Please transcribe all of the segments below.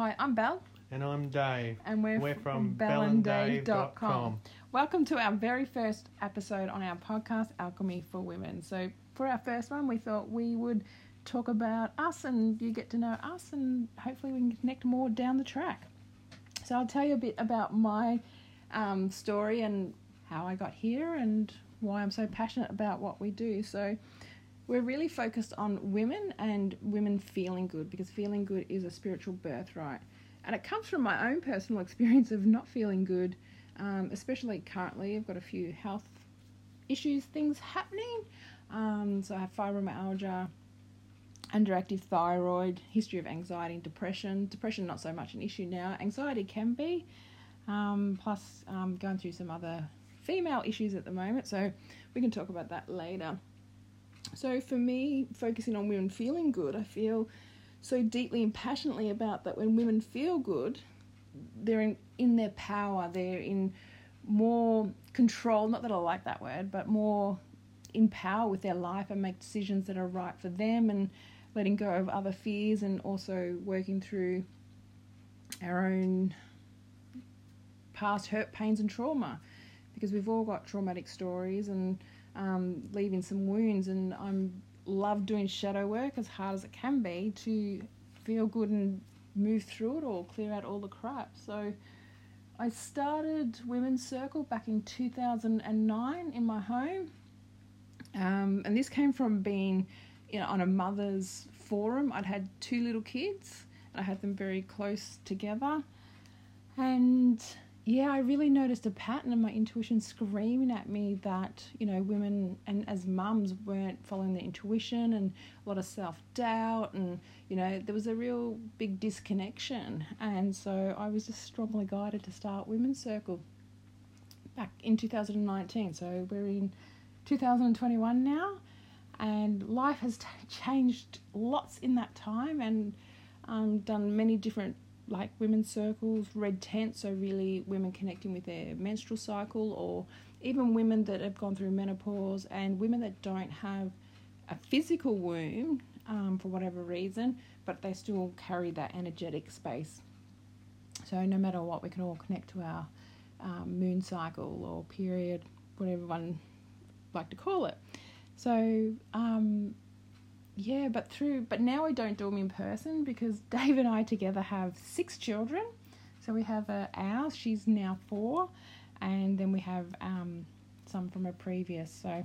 Hi, I'm Belle. And I'm Dave. And we're, we're from belleanddave.com. Welcome to our very first episode on our podcast, Alchemy for Women. So, for our first one, we thought we would talk about us and you get to know us, and hopefully, we can connect more down the track. So, I'll tell you a bit about my um, story and how I got here and why I'm so passionate about what we do. So, we're really focused on women and women feeling good because feeling good is a spiritual birthright. And it comes from my own personal experience of not feeling good, um, especially currently. I've got a few health issues, things happening. Um, so I have fibromyalgia, underactive thyroid, history of anxiety and depression. Depression, not so much an issue now. Anxiety can be, um, plus um, going through some other female issues at the moment. So we can talk about that later. So for me, focusing on women feeling good, I feel so deeply and passionately about that when women feel good, they're in, in their power, they're in more control, not that I like that word, but more in power with their life and make decisions that are right for them and letting go of other fears and also working through our own past hurt, pains, and trauma. Because we've all got traumatic stories and um, leaving some wounds. And I'm love doing shadow work as hard as it can be to feel good and move through it all, clear out all the crap. So I started Women's Circle back in 2009 in my home. Um, and this came from being you know, on a mother's forum. I'd had two little kids, and I had them very close together. And yeah, I really noticed a pattern in my intuition screaming at me that, you know, women and as mums weren't following their intuition and a lot of self doubt and, you know, there was a real big disconnection. And so I was just strongly guided to start Women's Circle back in 2019. So we're in 2021 now and life has t- changed lots in that time and um, done many different like women's circles, red tents, so really women connecting with their menstrual cycle, or even women that have gone through menopause, and women that don't have a physical womb um, for whatever reason, but they still carry that energetic space. So no matter what, we can all connect to our um, moon cycle or period, whatever one like to call it. So um, yeah, but through but now we don't do them in person because Dave and I together have six children. So we have a ours, she's now four, and then we have um, some from a previous. So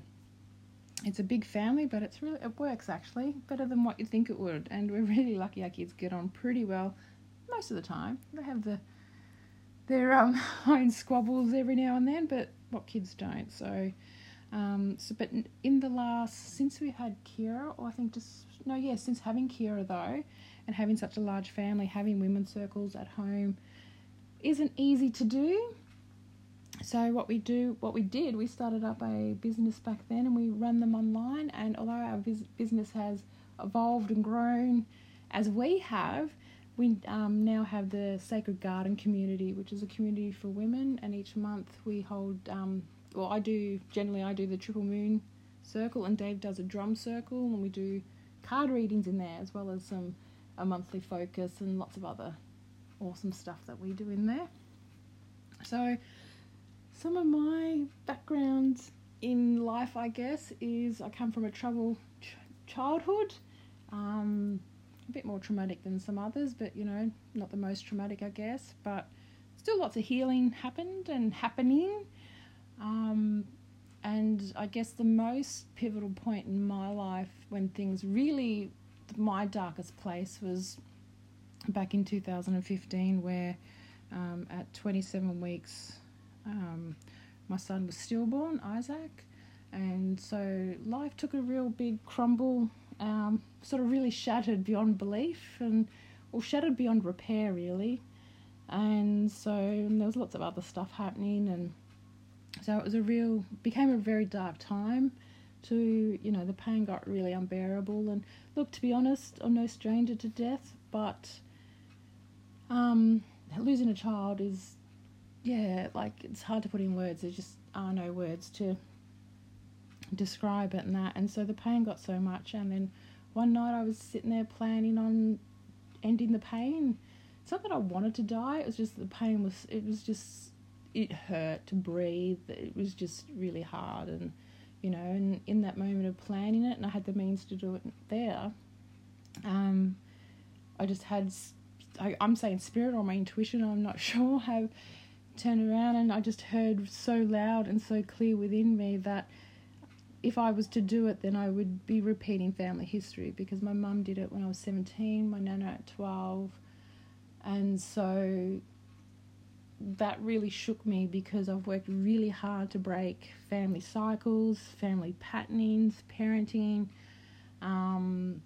it's a big family, but it's really it works actually better than what you think it would. And we're really lucky our kids get on pretty well most of the time. They have the their um, own squabbles every now and then, but what kids don't. So um, so, but in the last, since we had Kira, or I think just, no, yeah, since having Kira though, and having such a large family, having women's circles at home isn't easy to do. So what we do, what we did, we started up a business back then, and we run them online. And although our business has evolved and grown, as we have, we um, now have the Sacred Garden community, which is a community for women. And each month we hold um, well, I do generally I do the triple moon circle, and Dave does a drum circle, and we do card readings in there as well as some a monthly focus and lots of other awesome stuff that we do in there. So, some of my background in life, I guess, is I come from a troubled ch- childhood. Um, a bit more traumatic than some others, but you know, not the most traumatic, I guess. But still, lots of healing happened and happening. Um, and I guess the most pivotal point in my life when things really, my darkest place was back in 2015, where um, at 27 weeks, um, my son was stillborn, Isaac, and so life took a real big crumble, um, sort of really shattered beyond belief, and or shattered beyond repair, really. And so and there was lots of other stuff happening, and so it was a real, became a very dark time. To you know, the pain got really unbearable. And look, to be honest, I'm no stranger to death, but um, losing a child is, yeah, like it's hard to put in words. There just are no words to describe it and that. And so the pain got so much. And then one night I was sitting there planning on ending the pain it's not that I wanted to die. It was just the pain was. It was just it hurt to breathe. It was just really hard, and you know, and in that moment of planning it, and I had the means to do it there. Um, I just had. I, I'm saying spirit or my intuition. I'm not sure. Have turned around and I just heard so loud and so clear within me that if I was to do it, then I would be repeating family history because my mum did it when I was 17, my nana at 12. And so that really shook me because I've worked really hard to break family cycles, family patternings, parenting. Um,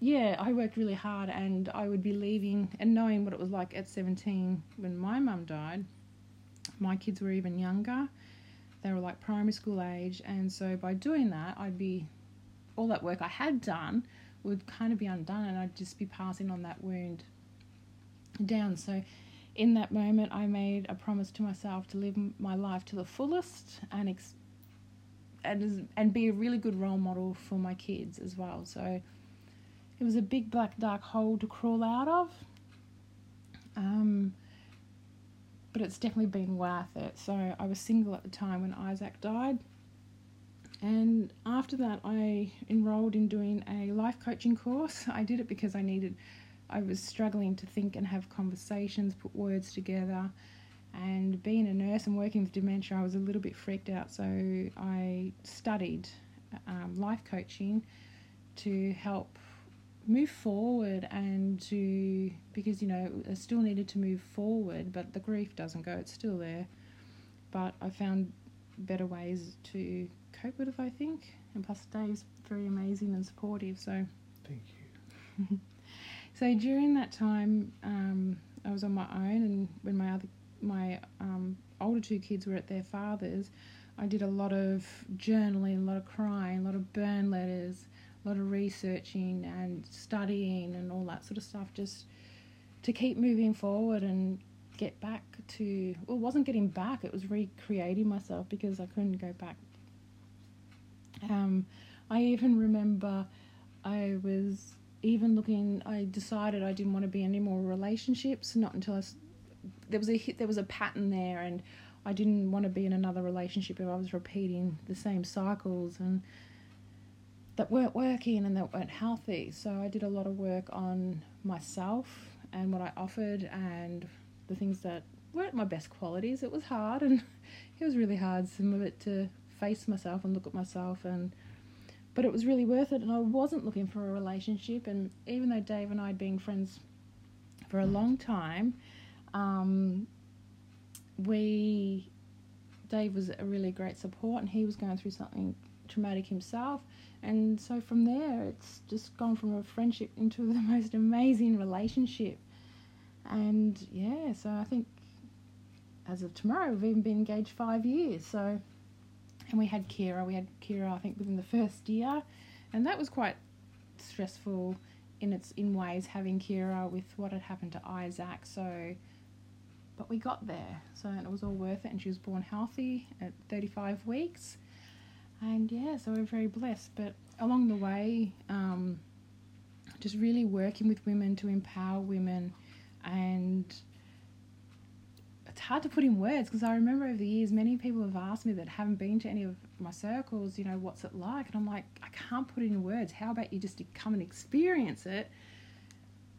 yeah, I worked really hard and I would be leaving and knowing what it was like at 17 when my mum died. My kids were even younger they were like primary school age, and so by doing that, I'd be all that work I had done would kind of be undone, and I'd just be passing on that wound down. So, in that moment, I made a promise to myself to live my life to the fullest and ex- and and be a really good role model for my kids as well. So, it was a big black dark hole to crawl out of. Um, but it's definitely been worth it. So I was single at the time when Isaac died. And after that, I enrolled in doing a life coaching course. I did it because I needed, I was struggling to think and have conversations, put words together. And being a nurse and working with dementia, I was a little bit freaked out. So I studied um, life coaching to help move forward and to because you know I still needed to move forward, but the grief doesn't go; it's still there. But I found better ways to cope with it. I think, and plus Dave's very amazing and supportive. So thank you. so during that time, um, I was on my own, and when my other my um, older two kids were at their fathers, I did a lot of journaling, a lot of crying, a lot of burn letters a lot of researching and studying and all that sort of stuff just to keep moving forward and get back to well it wasn't getting back it was recreating myself because I couldn't go back. Um, I even remember I was even looking I decided I didn't want to be in any more relationships not until I there was a hit, there was a pattern there and I didn't want to be in another relationship if I was repeating the same cycles and that weren't working and that weren't healthy. So I did a lot of work on myself and what I offered and the things that weren't my best qualities. It was hard and it was really hard some of it to face myself and look at myself and but it was really worth it and I wasn't looking for a relationship and even though Dave and I had been friends for a long time, um, we Dave was a really great support and he was going through something traumatic himself and so from there, it's just gone from a friendship into the most amazing relationship. And yeah, so I think as of tomorrow, we've even been engaged five years. So, and we had Kira. We had Kira, I think, within the first year, and that was quite stressful in its in ways having Kira with what had happened to Isaac. So, but we got there. So and it was all worth it, and she was born healthy at 35 weeks. And yeah, so we're very blessed. But along the way, um, just really working with women to empower women and it's hard to put in words because I remember over the years many people have asked me that haven't been to any of my circles, you know, what's it like? And I'm like, I can't put it in words. How about you just come and experience it?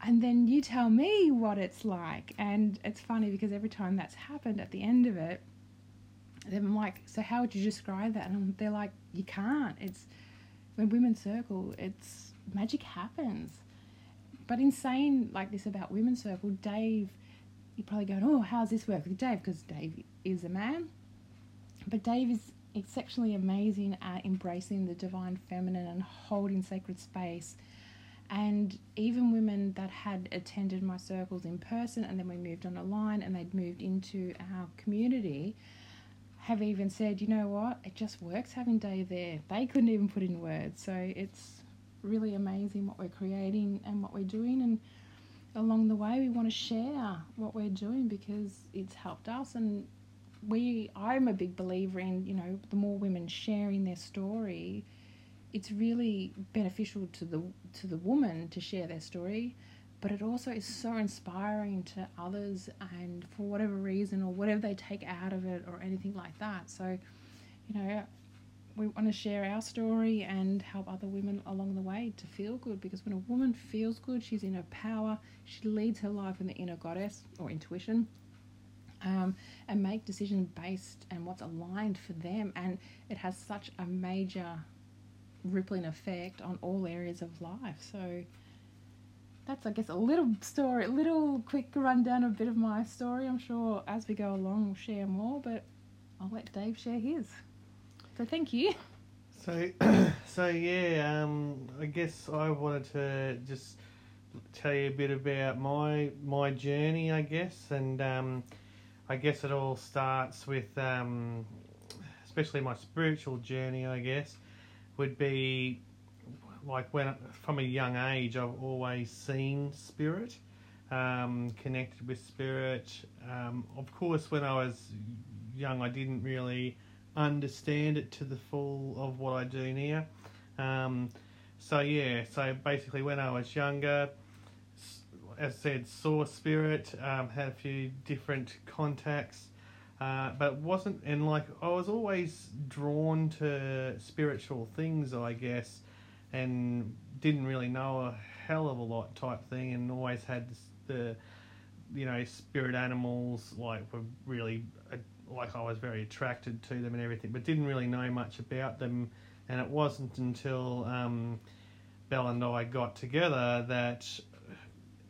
And then you tell me what it's like. And it's funny because every time that's happened at the end of it, I'm like, so how would you describe that? And they're like, you can't. It's when women circle, it's magic happens. But in saying like this about women's circle, Dave, you're probably going, oh, how's this work with Dave? Because Dave is a man. But Dave is exceptionally amazing at embracing the divine feminine and holding sacred space. And even women that had attended my circles in person and then we moved on a line and they'd moved into our community, have even said, you know what, it just works having Dave there. They couldn't even put in words. So it's really amazing what we're creating and what we're doing. And along the way, we want to share what we're doing because it's helped us. And we, I'm a big believer in, you know, the more women sharing their story, it's really beneficial to the to the woman to share their story, but it also is so inspiring to others and for whatever reason or whatever they take out of it or anything like that. So, you know, we want to share our story and help other women along the way to feel good because when a woman feels good, she's in her power, she leads her life in the inner goddess or intuition. Um, and make decisions based and what's aligned for them, and it has such a major rippling effect on all areas of life. So, that's I guess a little story, a little quick rundown a bit of my story. I'm sure as we go along we'll share more, but I'll let Dave share his. So thank you. So, so yeah, um, I guess I wanted to just tell you a bit about my my journey, I guess, and um, I guess it all starts with, um, especially my spiritual journey, I guess, would be like when from a young age I've always seen spirit, um, connected with spirit. Um, of course, when I was young, I didn't really understand it to the full of what I do now. Um, so yeah, so basically when I was younger, as I said, saw spirit, um, had a few different contacts. Uh, but wasn't and like I was always drawn to spiritual things, I guess and didn't really know a hell of a lot type thing, and always had the you know spirit animals like were really uh, like I was very attracted to them and everything, but didn't really know much about them. And it wasn't until um, Belle and I got together that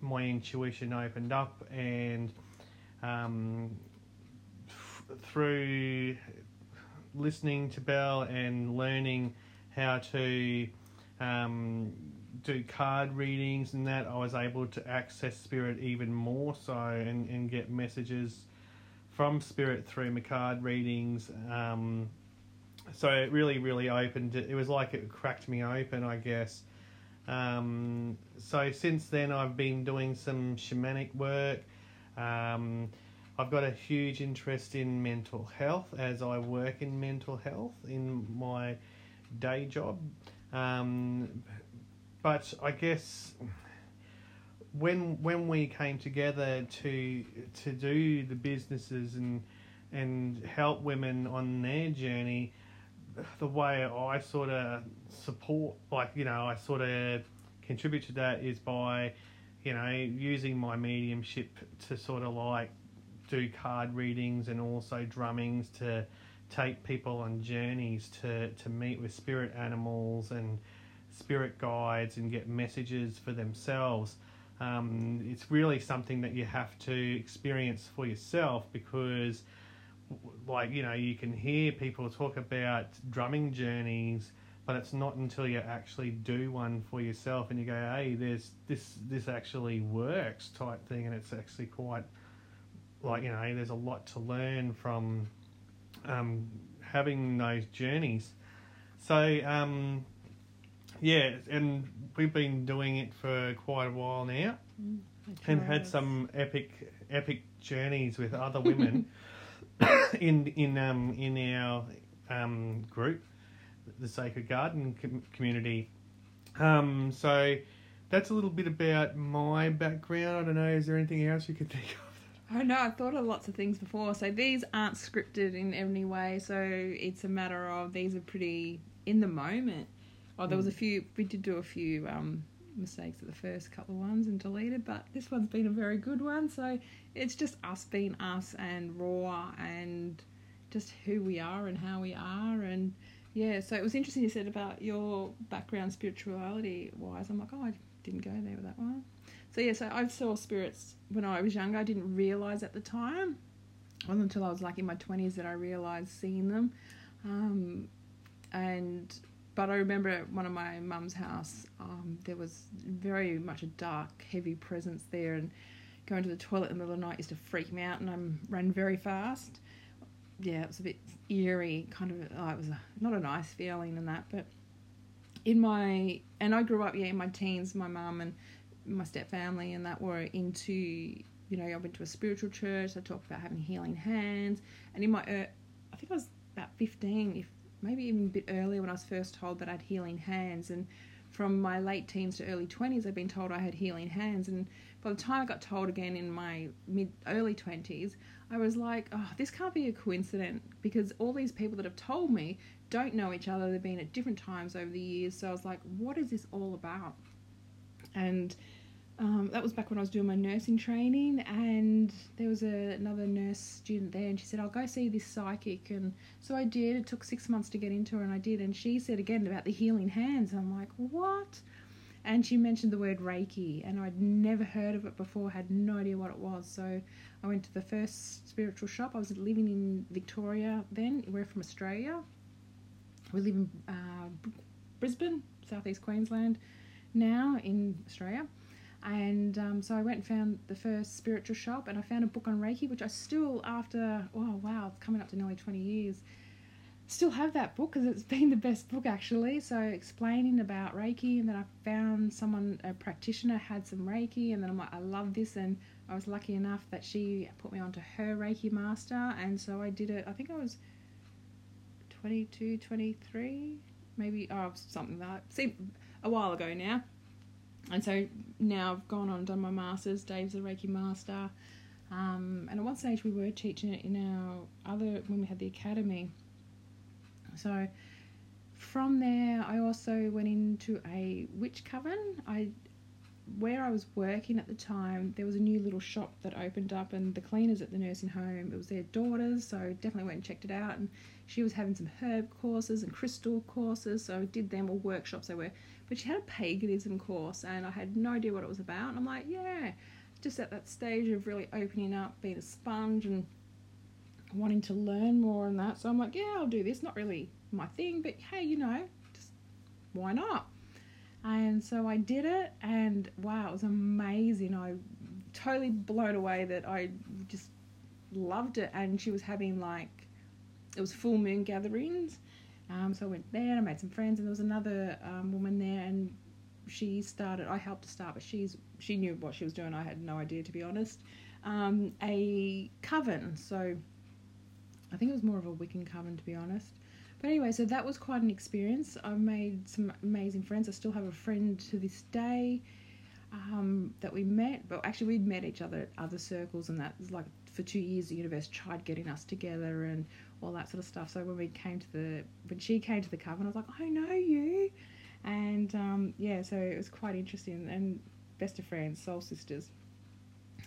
my intuition opened up, and um, f- through listening to Belle and learning how to um, do card readings and that, I was able to access spirit even more so and, and get messages from spirit through my card readings. Um, so it really, really opened. It was like it cracked me open, I guess. Um, so since then, I've been doing some shamanic work. Um, I've got a huge interest in mental health as I work in mental health in my day job. Um, but I guess when when we came together to to do the businesses and and help women on their journey, the way I sort of support, like you know, I sort of contribute to that is by, you know, using my mediumship to sort of like do card readings and also drummings to take people on journeys to, to meet with spirit animals and spirit guides and get messages for themselves. Um, it's really something that you have to experience for yourself because, like, you know, you can hear people talk about drumming journeys, but it's not until you actually do one for yourself and you go, hey, there's this, this actually works type thing, and it's actually quite, like, you know, there's a lot to learn from um, having those journeys. So um, yeah, and we've been doing it for quite a while now, mm, and had some epic epic journeys with other women in in um in our um group, the Sacred Garden com- community. Um, so that's a little bit about my background. I don't know. Is there anything else you could think of? Oh no, I've thought of lots of things before. So these aren't scripted in any way. So it's a matter of these are pretty in the moment. Oh, there was a hmm. few. We did do a few um, mistakes at the first couple of ones and deleted, but this one's been a very good one. So it's just us being us and raw and just who we are and how we are and yeah. So it was interesting you said about your background spirituality wise. I'm like, oh, I didn't go there with that one. So yeah, so I saw spirits when I was younger. I didn't realize at the time. It wasn't until I was like in my twenties that I realized seeing them. Um, and but I remember at one of my mum's house, um, there was very much a dark, heavy presence there, and going to the toilet in the middle of the night used to freak me out, and I ran very fast. Yeah, it was a bit eerie, kind of. Oh, it was a, not a nice feeling and that, but in my and I grew up yeah in my teens. My mum and my step family and that were into you know I went to a spiritual church. I talked about having healing hands, and in my uh, I think I was about fifteen, if maybe even a bit earlier when I was first told that I had healing hands, and from my late teens to early 20s, I'd been told I had healing hands. And by the time I got told again in my mid early 20s, I was like, oh, this can't be a coincidence because all these people that have told me don't know each other. They've been at different times over the years. So I was like, what is this all about? And um, that was back when I was doing my nursing training, and there was a, another nurse student there, and she said, I'll go see this psychic. And so I did. It took six months to get into her, and I did. And she said again about the healing hands. I'm like, what? And she mentioned the word Reiki, and I'd never heard of it before, had no idea what it was. So I went to the first spiritual shop. I was living in Victoria then. We're from Australia. We live in uh, Brisbane, southeast Queensland, now in Australia and um, so I went and found the first spiritual shop, and I found a book on Reiki, which I still, after oh wow, it's coming up to nearly twenty years, still have that book because it's been the best book actually. So explaining about Reiki, and then I found someone, a practitioner, had some Reiki, and then I'm like, I love this, and I was lucky enough that she put me onto her Reiki master, and so I did it. I think I was 22, 23, maybe oh something like. See, a while ago now and so now I've gone on and done my masters. Dave's a Reiki master, um, and at one stage we were teaching it in our other when we had the academy. So from there, I also went into a witch coven. I where I was working at the time, there was a new little shop that opened up, and the cleaners at the nursing home, it was their daughters, so definitely went and checked it out. And she was having some herb courses and crystal courses, so I did them or workshops they were. But she had a paganism course, and I had no idea what it was about. And I'm like, yeah, just at that stage of really opening up, being a sponge, and wanting to learn more and that. So I'm like, yeah, I'll do this. Not really my thing, but hey, you know, just why not? And so I did it, and wow, it was amazing. I totally blown away that I just loved it. And she was having like, it was full moon gatherings, um, so I went there and I made some friends, and there was another um, woman there, and she started. I helped to start, but she's she knew what she was doing. I had no idea, to be honest. Um, a coven, so I think it was more of a Wiccan coven, to be honest. But anyway, so that was quite an experience. I made some amazing friends. I still have a friend to this day um, that we met, but actually we'd met each other at other circles, and that was like for two years. The universe tried getting us together, and all that sort of stuff. So when we came to the when she came to the coven, I was like, I know you, and um, yeah, so it was quite interesting and best of friends, soul sisters,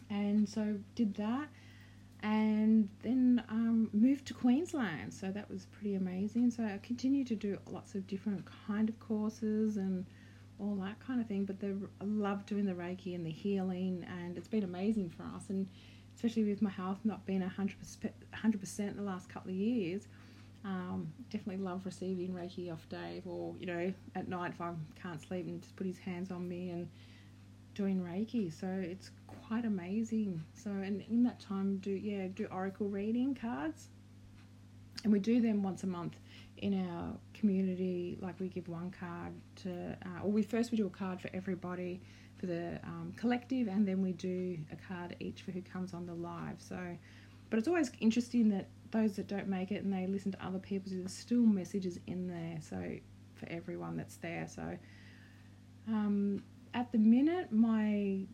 and so did that, and then um, moved to Queensland. So that was pretty amazing. So I continued to do lots of different kind of courses and all that kind of thing. But the, I love doing the Reiki and the healing, and it's been amazing for us. And especially with my health not being 100%, 100% in the last couple of years. Um, definitely love receiving Reiki off Dave, or you know, at night if I can't sleep and just put his hands on me and doing Reiki. So it's quite amazing. So and in that time, do yeah, do oracle reading cards, and we do them once a month in our community. Like we give one card to, uh, or we first we do a card for everybody for the um, collective, and then we do a card each for who comes on the live. So, but it's always interesting that those that don't make it and they listen to other people's, there's still messages in there. So for everyone that's there. So um, at the minute, my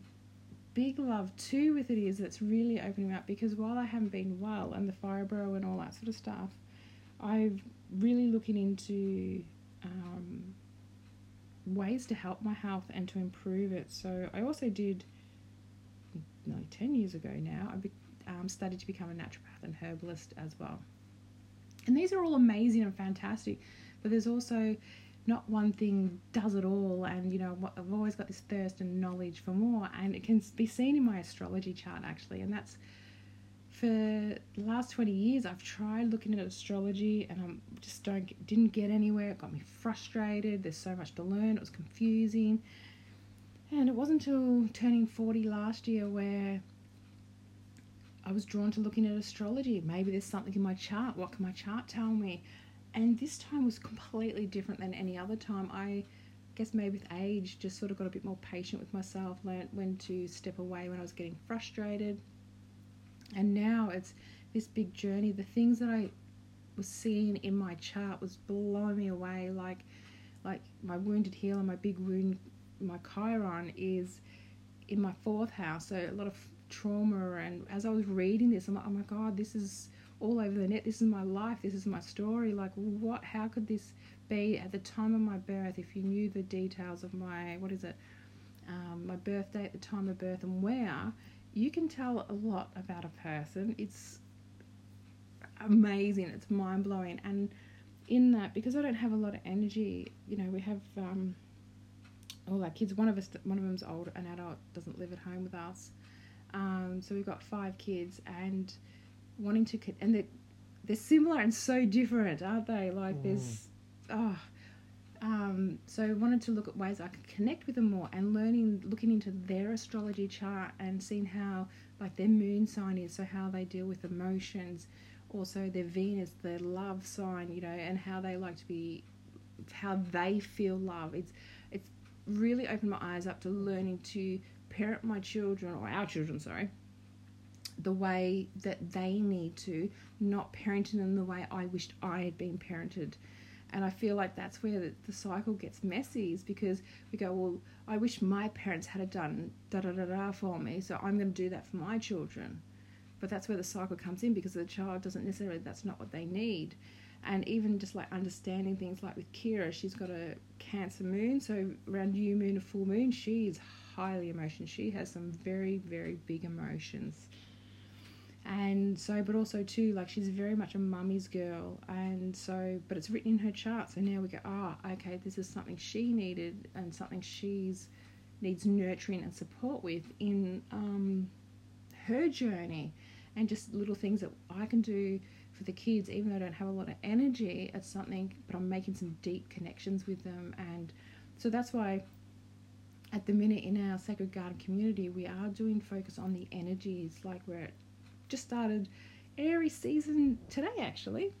big love too with it is that's really opening up because while I haven't been well and the fibro and all that sort of stuff, I've really looking into um, ways to help my health and to improve it. So I also did nearly 10 years ago now, I be, um, studied to become a naturopath and herbalist as well. And these are all amazing and fantastic, but there's also not one thing does it all. And you know, I've always got this thirst and knowledge for more, and it can be seen in my astrology chart actually, and that's for the last 20 years I've tried looking at astrology and I just don't didn't get anywhere. It got me frustrated. There's so much to learn. It was confusing. And it wasn't until turning 40 last year where I was drawn to looking at astrology. Maybe there's something in my chart. What can my chart tell me? And this time was completely different than any other time. I guess maybe with age, just sort of got a bit more patient with myself, learned when to step away when I was getting frustrated and now it's this big journey. The things that I was seeing in my chart was blowing me away. Like like my wounded healer, my big wound, my Chiron is in my fourth house. So a lot of trauma. And as I was reading this, I'm like, oh my God, this is all over the net. This is my life. This is my story. Like, what? How could this be at the time of my birth? If you knew the details of my, what is it? Um, my birthday at the time of birth and where, you can tell a lot about a person. It's amazing. It's mind blowing. And in that, because I don't have a lot of energy, you know, we have um, all our kids. One of us, one of them's old, an adult, doesn't live at home with us. Um, so we've got five kids, and wanting to, and they're they're similar and so different, aren't they? Like mm. there's, oh. Um, so I wanted to look at ways I could connect with them more and learning, looking into their astrology chart and seeing how, like their moon sign is, so how they deal with emotions, also their Venus, their love sign, you know, and how they like to be, how they feel love. It's it's really opened my eyes up to learning to parent my children or our children, sorry, the way that they need to, not parenting them the way I wished I had been parented. And I feel like that's where the, the cycle gets messy, is because we go, well, I wish my parents had done da da da da for me, so I'm going to do that for my children. But that's where the cycle comes in because the child doesn't necessarily, that's not what they need. And even just like understanding things like with Kira, she's got a Cancer moon, so around new moon and full moon, she is highly emotional. She has some very, very big emotions. And so, but also too, like she's very much a mummy's girl. And so, but it's written in her chart. So now we go, ah, oh, okay, this is something she needed and something she's needs nurturing and support with in um, her journey and just little things that I can do for the kids, even though I don't have a lot of energy at something, but I'm making some deep connections with them. And so that's why at the minute in our Sacred Garden community, we are doing focus on the energies, like we're just started Aries season today actually.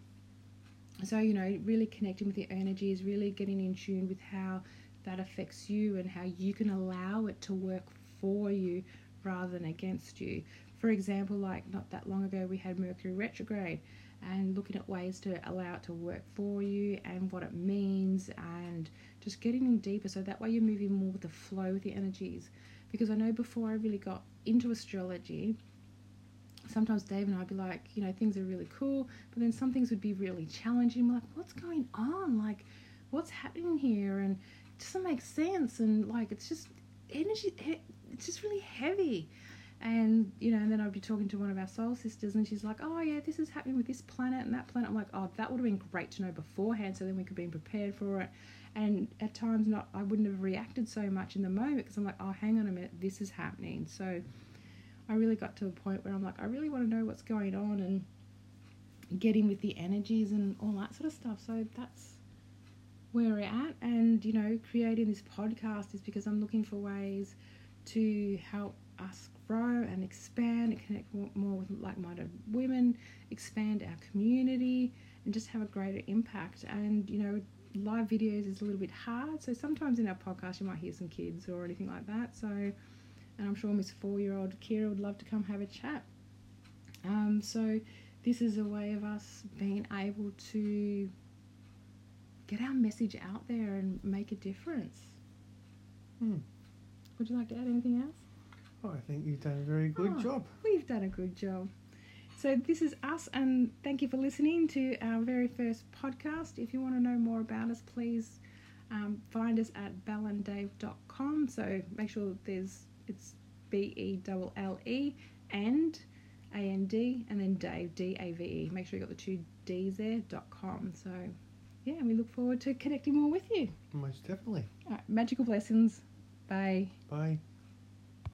So, you know, really connecting with the energies, really getting in tune with how that affects you and how you can allow it to work for you rather than against you. For example, like not that long ago, we had Mercury retrograde and looking at ways to allow it to work for you and what it means and just getting in deeper so that way you're moving more with the flow with the energies. Because I know before I really got into astrology, sometimes Dave and I'd be like, you know, things are really cool, but then some things would be really challenging. We're like, what's going on? Like, what's happening here? And it doesn't make sense. And like, it's just energy, it's just really heavy and you know and then i'd be talking to one of our soul sisters and she's like oh yeah this is happening with this planet and that planet i'm like oh that would have been great to know beforehand so then we could be prepared for it and at times not i wouldn't have reacted so much in the moment because i'm like oh hang on a minute this is happening so i really got to a point where i'm like i really want to know what's going on and getting with the energies and all that sort of stuff so that's where we're at and you know creating this podcast is because i'm looking for ways to help us grow and expand and connect more with like-minded women, expand our community, and just have a greater impact. And you know, live videos is a little bit hard, so sometimes in our podcast you might hear some kids or anything like that. So, and I'm sure Miss Four-year-old Kira would love to come have a chat. Um, so this is a way of us being able to get our message out there and make a difference. Hmm. Would you like to add anything else? Oh, I think you've done a very good oh, job. We've done a good job. So, this is us, and thank you for listening to our very first podcast. If you want to know more about us, please um, find us at belleanddave.com. So, make sure there's it's B E L L E and A N D and then Dave, D A V E. Make sure you got the two D's there, dot com. So, yeah, we look forward to connecting more with you. Most definitely. All right, magical blessings. Bye. Bye.